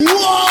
when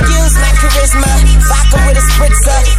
Excuse my charisma. Vodka with a spritzer.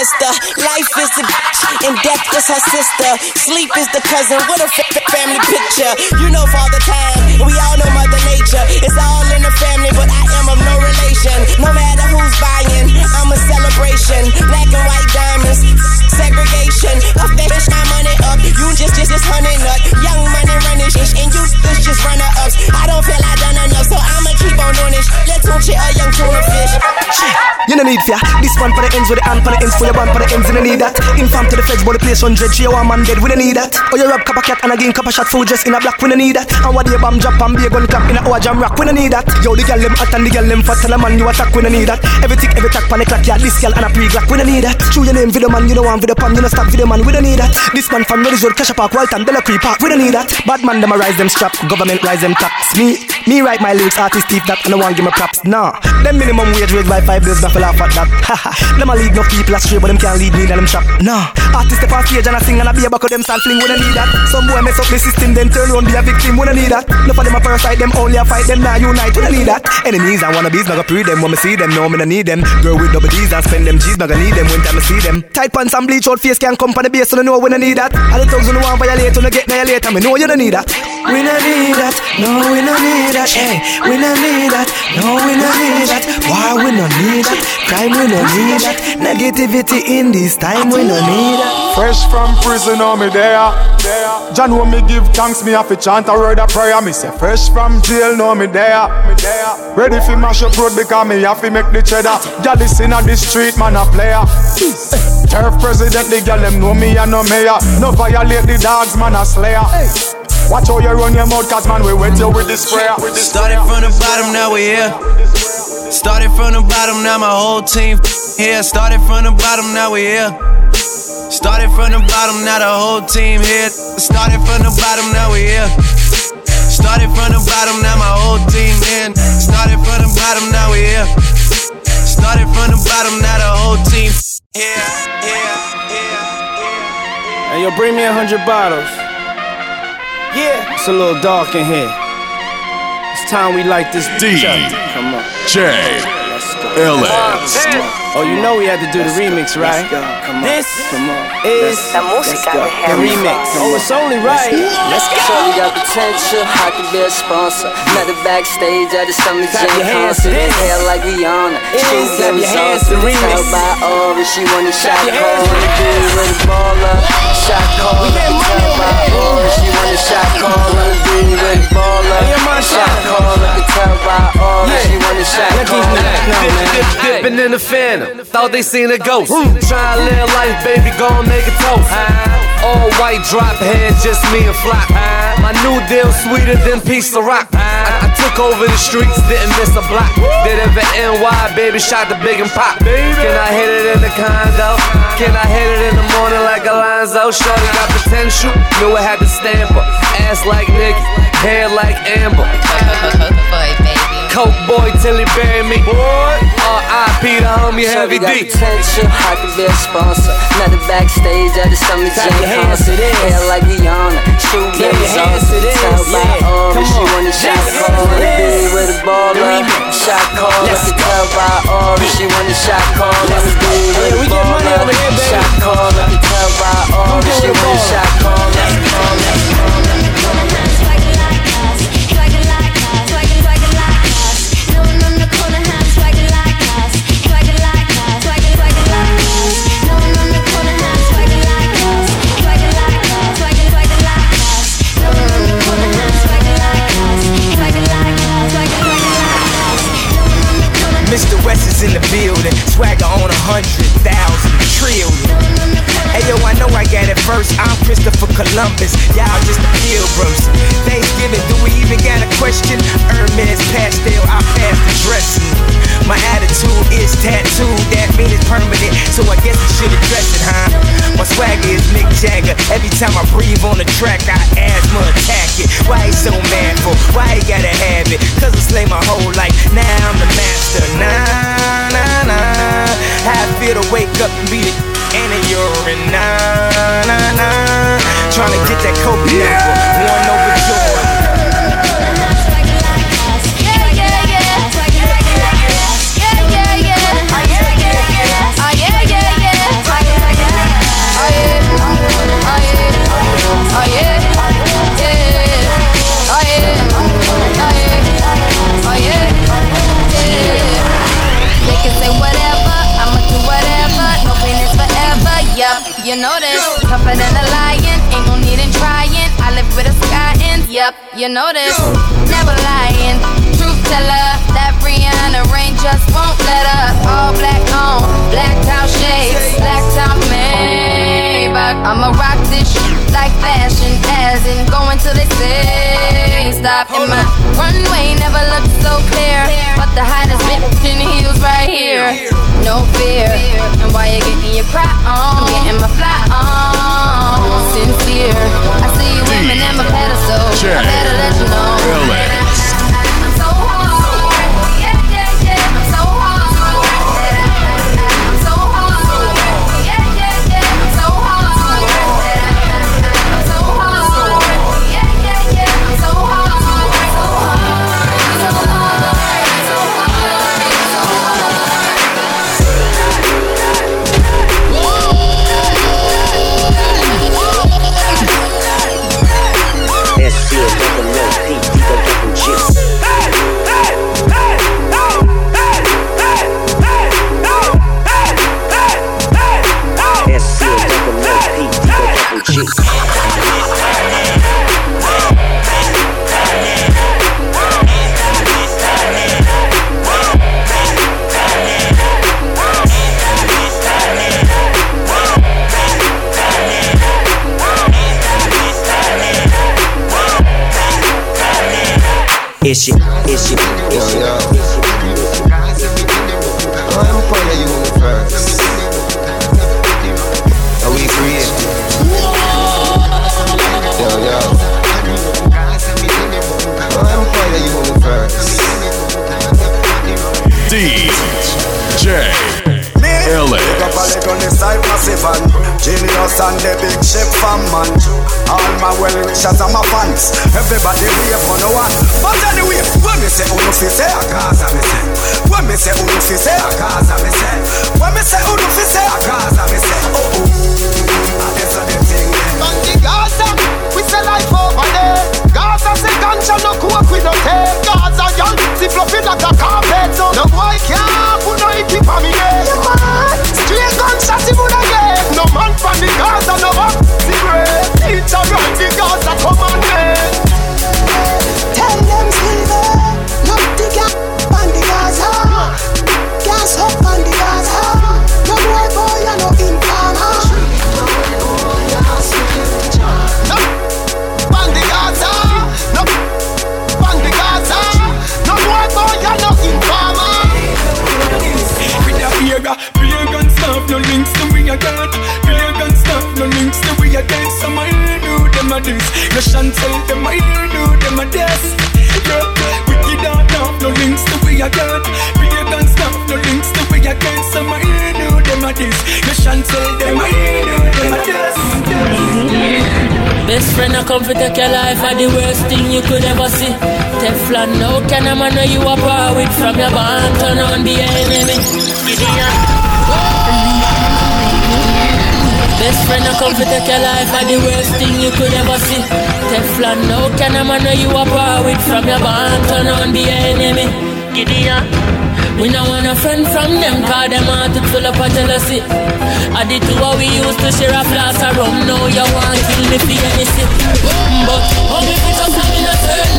Life is the bitch, and death is her sister. Sleep is the cousin. What a f- family picture. You know Father Time, and we all know Mother Nature. It's all in the family, but I am of no relation. No matter who's buying, I'm a celebration. Black and white diamonds, segregation. Up that bitch, my money up. You just, just, just honey up. Young money running shit, and you just, just runner ups. I don't feel I done enough, so I'ma keep on doing this. Let's don't a young. You don't need fear. This one for the ends with the hand for the ends for your one for the ends. You don't need that. Inform to the feds, but the place 100. G one man dead. We don't need that. Oh, you rub copper cat and again copper shot full dress in a black. We don't need that. And what the bomb drop and be a gun clap in a old jam rock. We don't need that. Yo, the girl them hot and the girl them fat. Tell a man you attack. We don't need that. Everything, every tack the clock, yeah. This girl and a pre-glock. We don't need that. True your name video man. You know want video pan. You know stop video man. We don't need that. This man from Norris Road, Cash Park, Walton, Delacree Park. We don't need that. Bad man them a rise them strap. Government rise them tax. Me, me write my lyrics. Artist deep that. I don't want give me props. Nah. Them minimum wage raised by five days, nothing laugh at that. them a lead no people astray, but them can't lead me in them shop. Nah, artists step on stage and I sing and I be a back of them start fling when I need that. Some boy mess up the system, then turn around be a victim when I need that. No for them a parasite, them only a fight, them now unite when I need that. Enemies and wannabes, not gonna pre them when me see them, no me no need them. Girl with double D's and spend them G's, not gonna need them when time I see them. Tight pants and bleach out face can't come for the base, so I know when I need that. All the thugs who want violate, when I get violate, I know you don't need that. We no need that, no we no need that, hey. We no need that, no we no need that. War we no need that, crime we no need that. Negativity in this time we no need that. Fresh from prison, oh me there. John, when me give thanks, me have to chant a word of prayer. Me say, fresh from jail, no me there. Me there. Ready fi mash up road because me have to make the cheddar. Y'all listen at the street, man a player. Turf president, the girl them know me and no mayor. No violate the dogs, man a slayer. Watch how you run your mouth, cause man we wet you with the sprayer. With the Started from the bottom, now we here. Started from the bottom, now my whole team here. Started from the bottom, now we here. Started from the bottom, now the whole team here. Started from the bottom, now we here. Started from the bottom, now my whole team in. Started from the bottom, now we here. Started from the bottom, now the whole team here, here, here. Hey, yo, bring me a hundred bottles. Yeah. It's a little dark in here. Time we light this D. Come on. J. Let's go. Ellis. Oh, you know we had to do the remix, right? On. This on. is La música de the remix. Oh, it's only right. Let's go. Shorty got potential, I could be a sponsor. Met her backstage at the Summer Clap Jam your hands to concert. this. Hair like Rihanna. It She is. Clap was your hands awesome. to remix. Tell by Aura, she wanna shot your call. hands. Wanna be with a baller. Shot call. We getting money Tell over by here. Aura, she wanna shot call. Wanna be with a baller. Hey, your man Shot shot. call. I can tell by Aura, Yeah. she wanna shot Let these call. niggas know, man. Dip, dipping in the phantom. Thought they seen a ghost. Try to live life, baby, gon' make a toast. All white drop head, just me and Flock. My new deal sweeter than piece of rock. I, I took over the streets, didn't miss a block. Did it for NY, baby, shot the big and pop. Can I hit it in the condo? Can I hit it in the morning like Alonzo? Shorty got potential, knew I had to stamp her. Ass like Nicki, hair like Amber. Coke boy till he bury me. R.I.P. the homie Heavy D. potential, I could be a sponsor. Met her backstage at the Summer Jam your hands to concert. Hair like Rihanna, shoe Clap your hands to awesome. this, Tell by yeah. Aura, Come she on. wanna shot call. Wanna be with a the baller. Shot call, I go. tell by Aura, she wanna shot call. Wanna be with we a get money over here, baller. Shot call, I can tell by Aura, she the wanna shot call. Let's call, let's call. In the building. Swagger on a hundred thousand trillion. Hey yo, I know I got it first. I'm Christopher Columbus. Y'all just the pilgrims. Thanksgiving, do we even got a question? Hermes pastel, I pass the dressing. My attitude is tattooed, that mean it's permanent. So I guess I should address it, huh? My swagger is Mick Jagger. Every time I breathe on the track, I asthma attack it. Why he so mad for? Why he gotta have it? Cause I slay my whole life. Now I'm the master. Nah, nah, nah. How I feel to wake up and be the in a urine. Nah, nah, nah. Trying to get that Kobe number. One over You know this. Tougher than a lion, ain't no need in trying. I live with a sky in, yup. You know this. Never lying, truth teller. That Rihanna rain just won't let her. All black on, black top shades, black top Maybach. I'ma rock this shit like fashion, as in going till they say stop. And my runway never looked so clear, but the hottest bitch in heels right here. No fear, and why you getting your cry on? I'm getting my fly on. Sincere, I see you women in my pedestal. I better let you know. Is she? Is Genius and the big ship fan man. All my well wishers and my fans Everybody wave for no one. But anyway, when me say uno fi say a Gaza me say. When me say uno fi say a Gaza me say. When me say uno fi say a Gaza me say. Oh oh. And this a the thing Man the Gaza, we say life over there. Gaza say ganja no coke we no take Gaza y'all see fluffy like a carpet. So No boy can't put no icky for me yeah You mad? Straight gunshot man from the Gaza no up cigarette Teach a run the Gaza. Come on this, no Chantel them I do them a this. Yeah, wicked out now, no links to we again. Pagan stuff, no links to we again. Some I do them a this, no Chantel them I do them a this. Best friend, I come to take your life are the worst thing you could ever see. Teflon, no can a man know you are with from your band, turn on the enemy. Gideon. Best friend, I come to take your life are the worst thing you could ever see. Teflon, no can a man know you are power with from your band, turn on the enemy. Gideon. We no want a friend from them, cause them heart it full up of jealousy. I did two what we used to share a flask of rum, now you want kill me for anything. But how me fit up in a turn?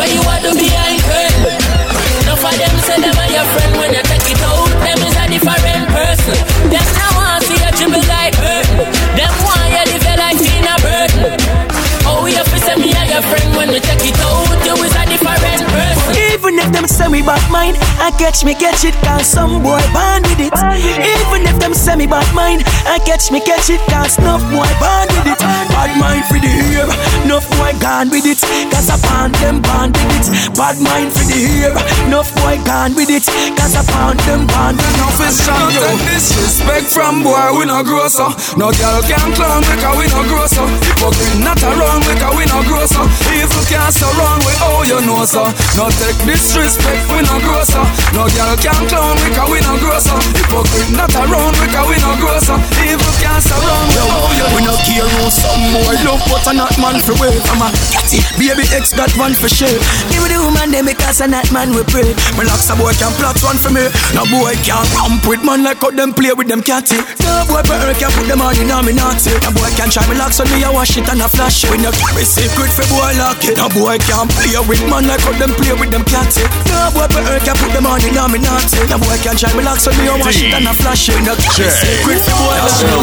Where you want to be behind curtain? Enough of them say them are your friend when you take it out. Them is a different person. Them now friend when you take it out. You is a different person. Even if them say me bad mind, I catch me catch it, cause some boy born with it. Even if them say me bad mind, I catch me catch it, cause enough boy born with it. Bad mind for the ear, enough boy gone with it, cause I found them born with it. Bad mind for the ear, enough boy gone with it, cause I found them born with it. Enough is strong, yo. Disrespect from boy, we no grow so. No girl can clown, make a we no grow so. Hypocrite not around, make a we no grow so. Evil can't surround, we oh you know so. No take disrespect, we no grow so. No girl can clown, make a we no grow so. Hypocrite not around, make a we no grow so. Evil can't surround, we oh you We no care who some boy love, but a not man for wave. I'm a catty, baby X got one for share. Give me the woman them because a not man we pray. Me locks a boy can plot one for me. No boy can ramp with man like how them play with them catty. No boy for her can put them on in a me naughty. No boy can try me locks on me a wash it and a flash it. We no carry secret for boy lock it. No boy can play with man like how them play with them catty. No boy for her can put them on in a me naughty. No boy can try me locks on me a wash it and a flash it. We no carry secret for boy lock it.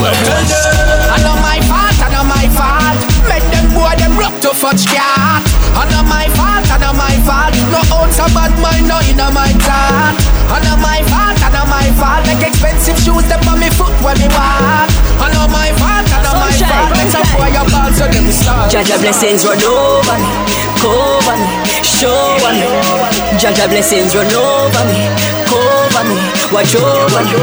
I know my fault, I know my fault. Make them boy them rock to fudge cat. I know my fault, I know my fault. No own some bad mind, no in my thought. I know my fault, I know my fault. Make expensive shoes them on me foot when me walk. I know my fault, I know my fault. Make some boy your ball so them start. Jah Jah blessings run over me, cover me, show me. Jah Jah blessings run over me, cover me, watch over me.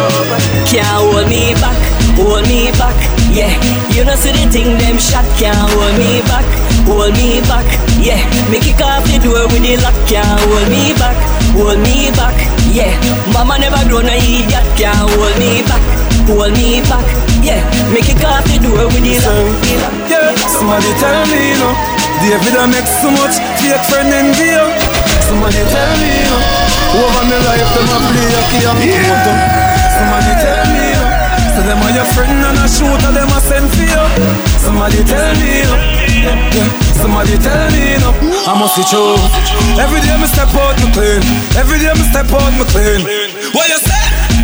Can't hold me back, hold me back. Yeah, you know see the thing them shot can't hold me back, hold me back. Yeah, me kick off the door with the lock can't hold me back, hold me back. Yeah, mama never grown a idiot can't hold me back, hold me back. Yeah, me kick off the door with the lock. Yeah, somebody tell me, you know David I make so much fake friend in you Somebody tell me, you know Over my life, them a play a key and yeah. Somebody tell me, you know So them are your friend and a shooter, them a send for you Somebody tell me, you yeah. Somebody tell me, you I must be true Every day me step out, me clean Every day me step out, me clean What you say?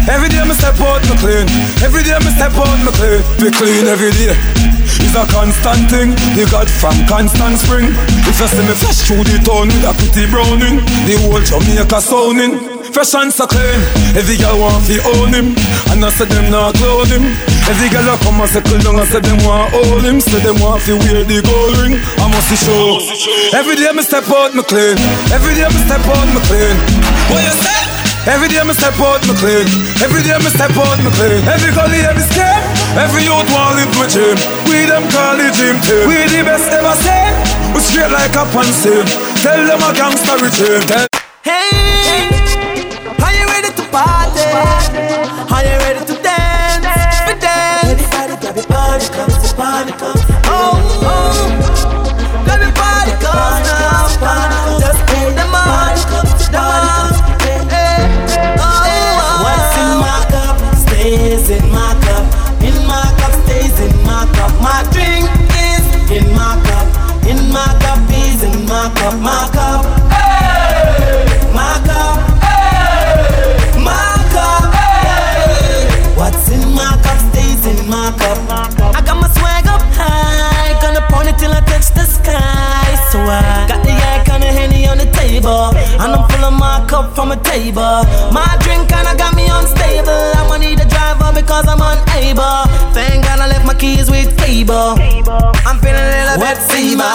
Every day me step out, me clean Every day me step out, me clean Be clean every day is a constant thing. The God from constant spring. If you see me flash through the town with a pretty browning, the whole Jamaica sounding. Fresh and so clean. Every girl want to own him, and I said them not clone him. Every girl a come and settle down and say them want hold him, say them want to wear the gold ring. I must show. Every day me step out me clean. Every day me step out me clean. What you say? Every day me step out me clean. Every day me step out me clean. Every gully, every scam. Every youth want live my dream. We them call it dream team. We the best ever seen. We straight like a pansy. Tell them a gangster. Tell Hey. Are you ready to full of my cup from a table. My drink kinda got me unstable. I'ma need a driver because I'm unable. Thank God I left my keys with. I'm feeling a little bit fever.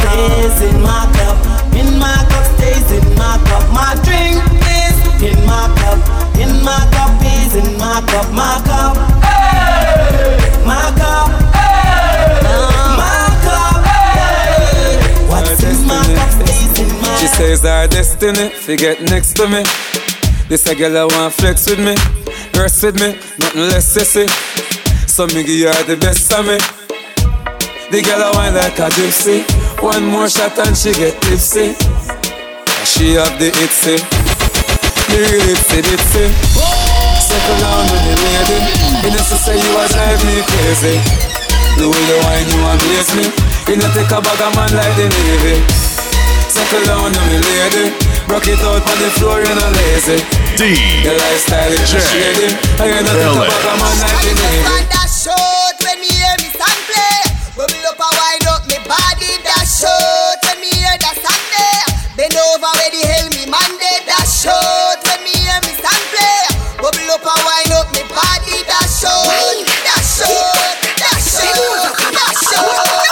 Stays in my cup, in my cup, stays in my cup. My drink is in my cup, in my cup is in my cup, my cup. My cup, my cup, What's in my cup stays in my She says our destiny, forget next to me. This a girl I want flex with me, rest with me, nothing less sissy. So me give her the best of me. The girl I want like a gypsy. One more shot and she get tipsy. She have the itsy, the real itsy bitsy. Settle down with the lady. You know say you a drive me crazy. The way you wine you amaze me. You know take a bag of man like the Navy. Settle down with me lady. Rock it out on the floor, you know lazy. D. Your lifestyle is J. shady. And you know take a bag of man like the Navy. that short when me hear me song play. Bubble up and wind up me body. That short when me hear that Sunday. Bend over where the hell me Monday. That short when me hear me song play. Bubble up and wind up me body. That short. That short. That short. That short.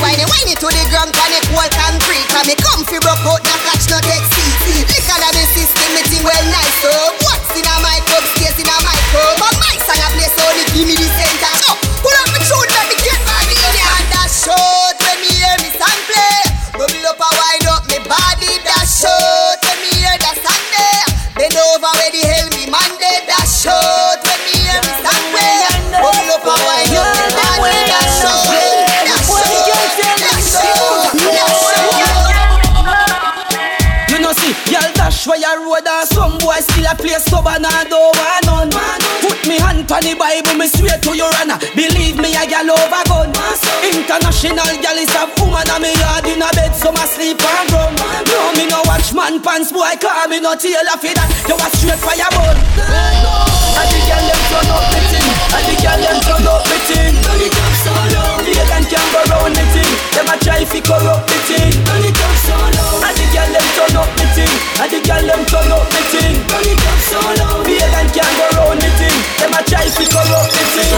Whine it, whine it to the ground, pan it cold concrete. Cause me comfy broke out, no catch no take seat. Liquor than the system, me think well nice. So what's in a my cup, stays in a my cup. But my song a play, so they give me the center. So pull up my tune, let me get my in there. And that short when me hear me song play. Bubble up and wind up me body. That short road and some boy still a play stubborn and don't want none. Put me hand on the Bible, me swear to your honor. Believe me, a gal over gun. International gal is a woman and me yard in a bed, so my sleep and rum. No, me no watch man pants, boy, call me no tailor for that. You a straight fire ball. And the gal them turn up me thing, and the gal them turn up me thing. Turn it up so low, the them can go round me thing. Them a try fi corrupt me thing. Thing, and the gal them turn up me thing. Turn it up so low, the them can go round me thing. Them a try fi corrupt me thing.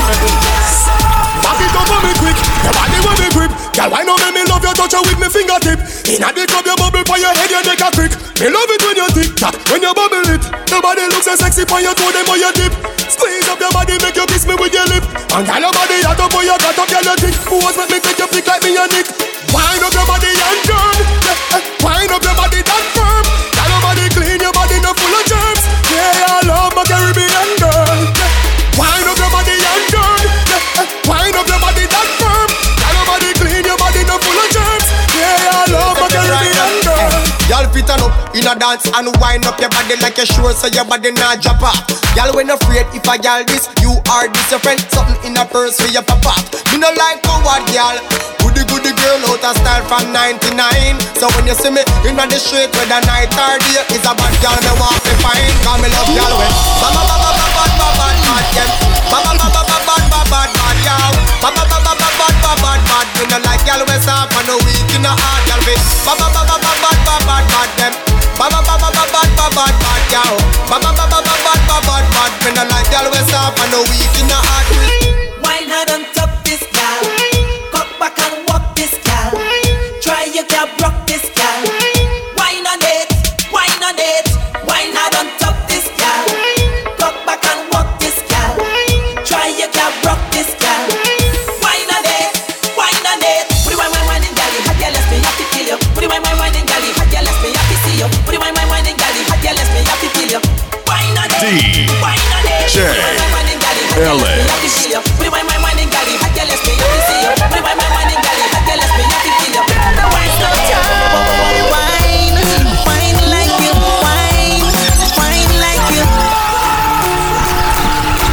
Back it up on me quick, your body will be grip. Girl, why not make me love you, touch you with me fingertip. Inna the club, you bubble for your head, you make a crick Me love it when you tick tock, when you bubble it. Nobody looks so sexy for your toe, them or your dip Squeeze up your body, make you kiss me with your lip. And girl, your body hot up, boy, you got up, girl, you thick Pose make me take you flick like me and Nick Wind up your body and yeah, Wind up your body that firm. Body clean, your body no full of germs. Yeah, I love my Caribbean in a dance and wind up your body like you're sure so your body not drop off. Y'all when afraid if I y'all this, you are this your friend. Something in a purse for your off. Me no like coward y'all. Goody goody girl out of style from 99. So when you see me in the street whether night or day, is a bad girl me want to find. Cause me love y'all when ba ba ba ba ba ba ba ba. Ba ba ba ba ba ba ba bad y'all. Ba ba ba ba ba bad bad bad bad. Me no like y'all when soft and no weak in the heart y'all be. Ba ba ba ba ba bad bad bad bad them. Ba ba ba ba ba bad bad bad bad y'all. Ba ba ba ba ba bad bad bad bad. Me no like y'all when soft and no weak in the heart. Wine hard on top this gal. Cock back and walk this gal. Try your cab rock this gal. Wine on it, wine on it. Slow wine, yeah. This call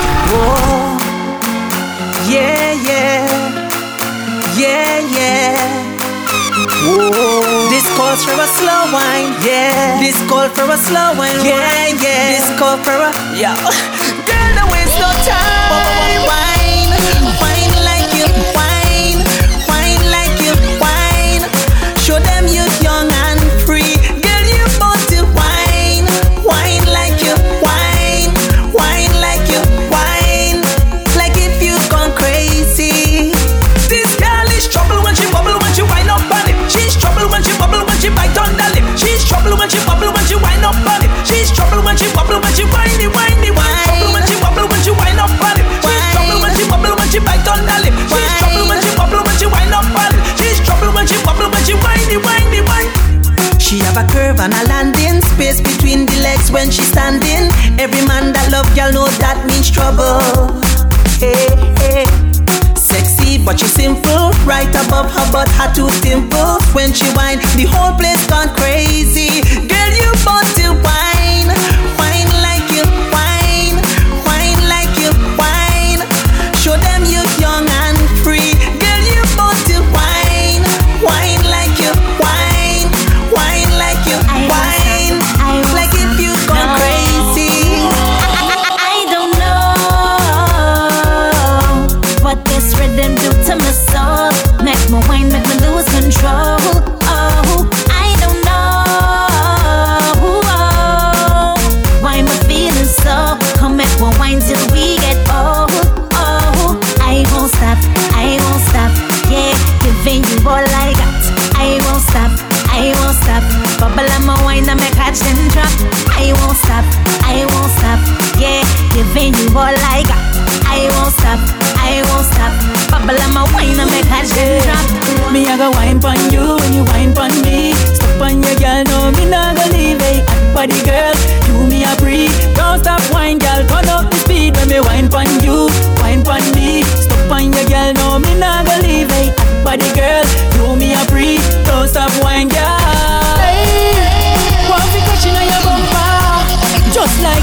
for a slow wine, yeah, yeah. Yeah, yeah. Woah. This call for a slow one. Yeah, yeah. This call for a slow one. Yeah, yeah. This call for a slow one. Yeah, yeah. Baba, she standing. Every man that love y'all know that means trouble. Hey, hey. Sexy but she simple, right above her butt, her two dimples. When she whine, the whole place gone crazy.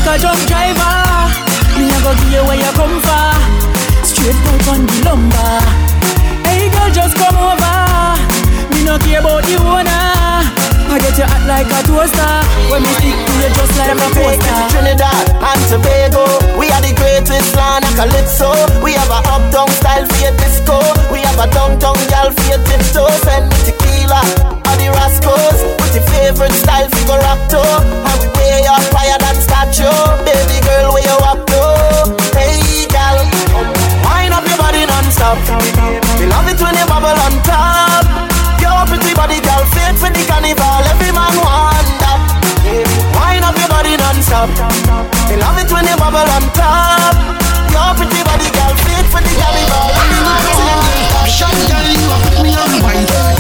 Like a drunk driver. Me a go give you where you come from, straight right on the lumber. Hey girl, just come over. Me no care about the owner. I get you hot like a toaster. When me stick to you just like a poster. Trinidad and Tobago. We are the greatest land of calypso. We have a uptown style for your disco. We have a downtown gal for your tiptoe. Send me tequila or the Rascals. With your favorite style for go rock to. And we way up higher than statue. Baby girl, where you up to? Hey gal, wind up your body non-stop. We love it when you bubble on top. Your pretty body, girl, fit for the carnival. Every man want that. Wind up your body non-stop. We love it when you bubble on top. Your pretty body, girl, fit for the carnival. Every man want that. Shot girl, you a put me on wine.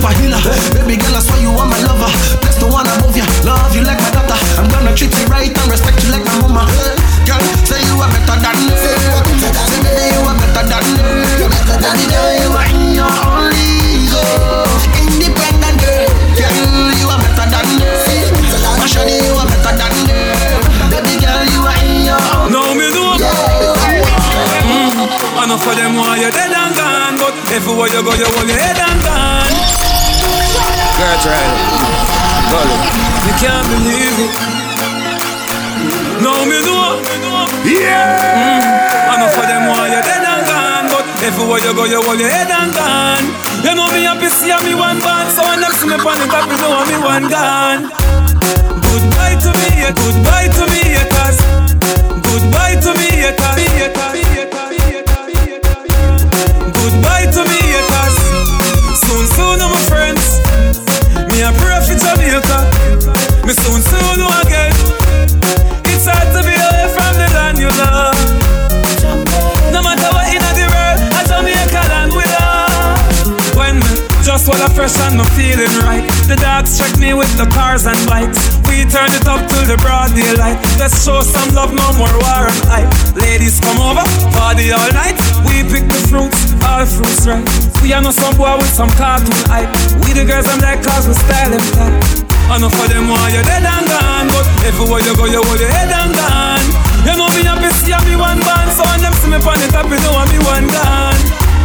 super healer. Baby girl, that's why you are my lover. That's the one above ya. Love you like my daughter. I'm gonna treat you right and respect you like my mama. Girl, say you are better than me. Say you are better than me. You are better than. You are in your own league. Independent girl, you are better than you are better than. Baby girl, you are in your own. Me them, why you? out. Everywhere you go, you hold your head and gone. Girl, try it. Call it. You can't believe it. Now me know. Yeah. Mm. I know for them why you're dead and gone, but everywhere you go, you hold your head and gone. You know me happy, see me one band, so when them see me on the top, you know me one gone. Goodbye to me, yeah. goodbye to me, yeah. cause goodbye to me. Yeah. crash and no feeling right. The dogs check me with the cars and bikes. We turn it up to the broad daylight. Let's show some love, no more war and hype. Ladies come over, party all night. We pick the fruits, all fruits right. We are not some boy with some cartoon hype. We the girls and that cause we style them tight. know for them why you're dead and gone, but everywhere you go, you go your head and gone. You know me happy, see I be one man, so when them see me on the top, you know I be one gone.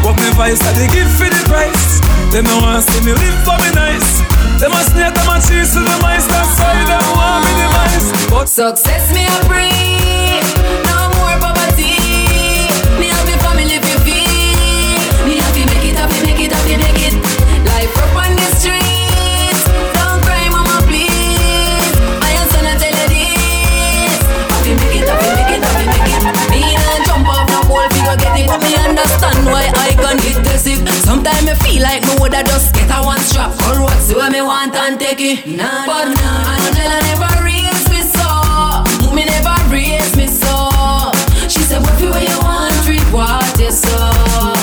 What me vice they give for the price. They no want see me live for me nice. They must snare, them a cheese to the mice That's why them want me demise. But success me a breathe Sometimes I feel like me woulda just get a one strap. Gun what see what me want and take it. Nah, But nah, nah. Angela never raised me so. Mommy never raised me so. She said what you what you want reward yourself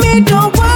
me don't worry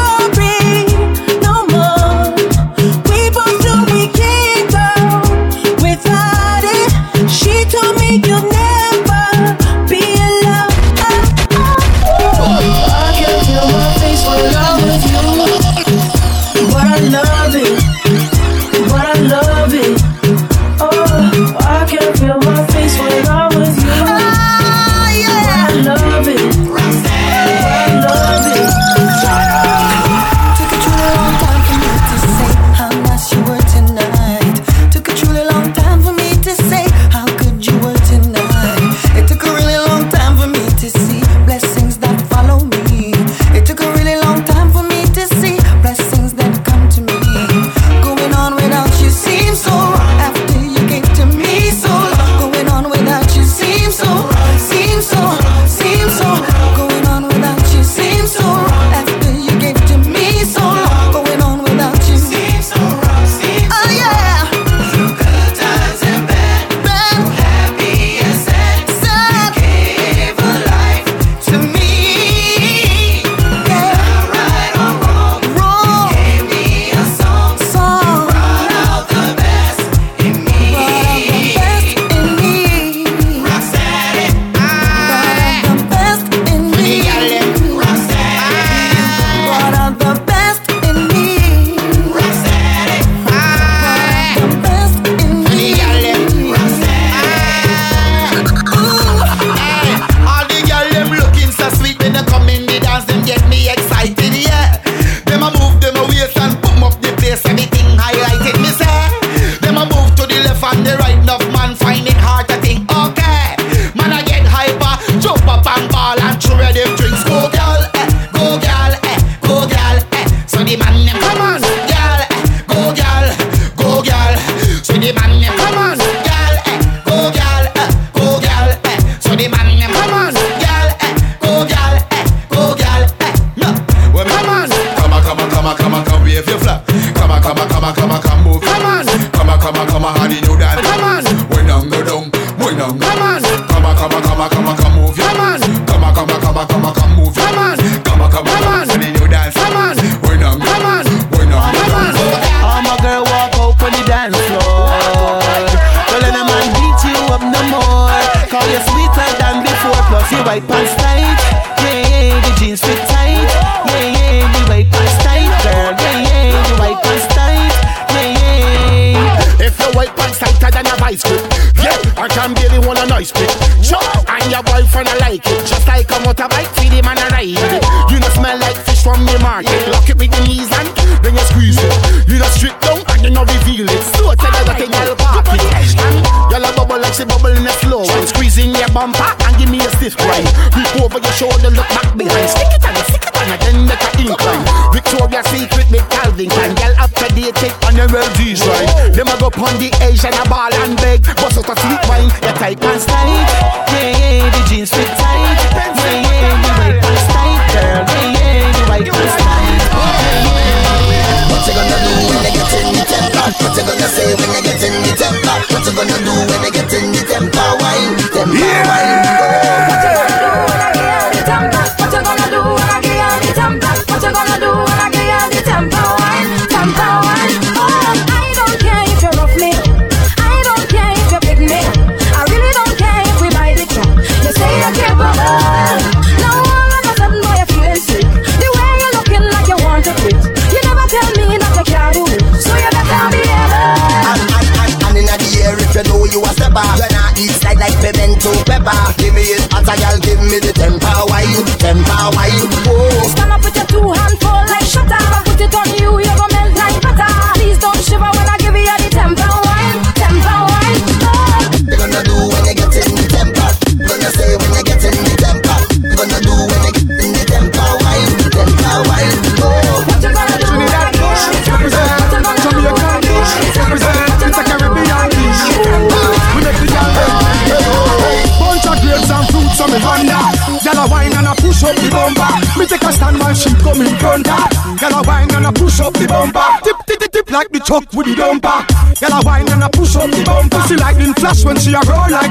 the dumper. Girl, I whine and I push up the bumper. She lightning flash when she a roll like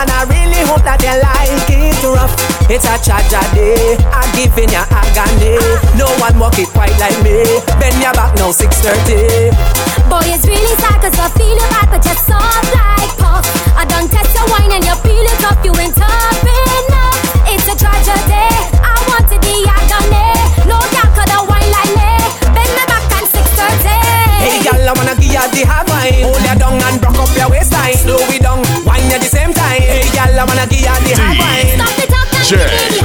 and I really hope that they like it rough. It's a charge day, I'm giving you agony. No one walk it quite like me. Bend your back now, 6:30. Boy, it's really sad cause I feel you bad, but you're soft like pop. I done test your wine and you peel it up, you ain't tough enough. It's a tragedy, I want to be agony. No doubt could I wine like me. Bend my back and 6:30. Hey, y'all, I wanna as the hardline. Hold ya down and rock up your waistline. Slow it down, wine at the same time. Hey, girl, I wanna give ya the hardline. Stop the talk,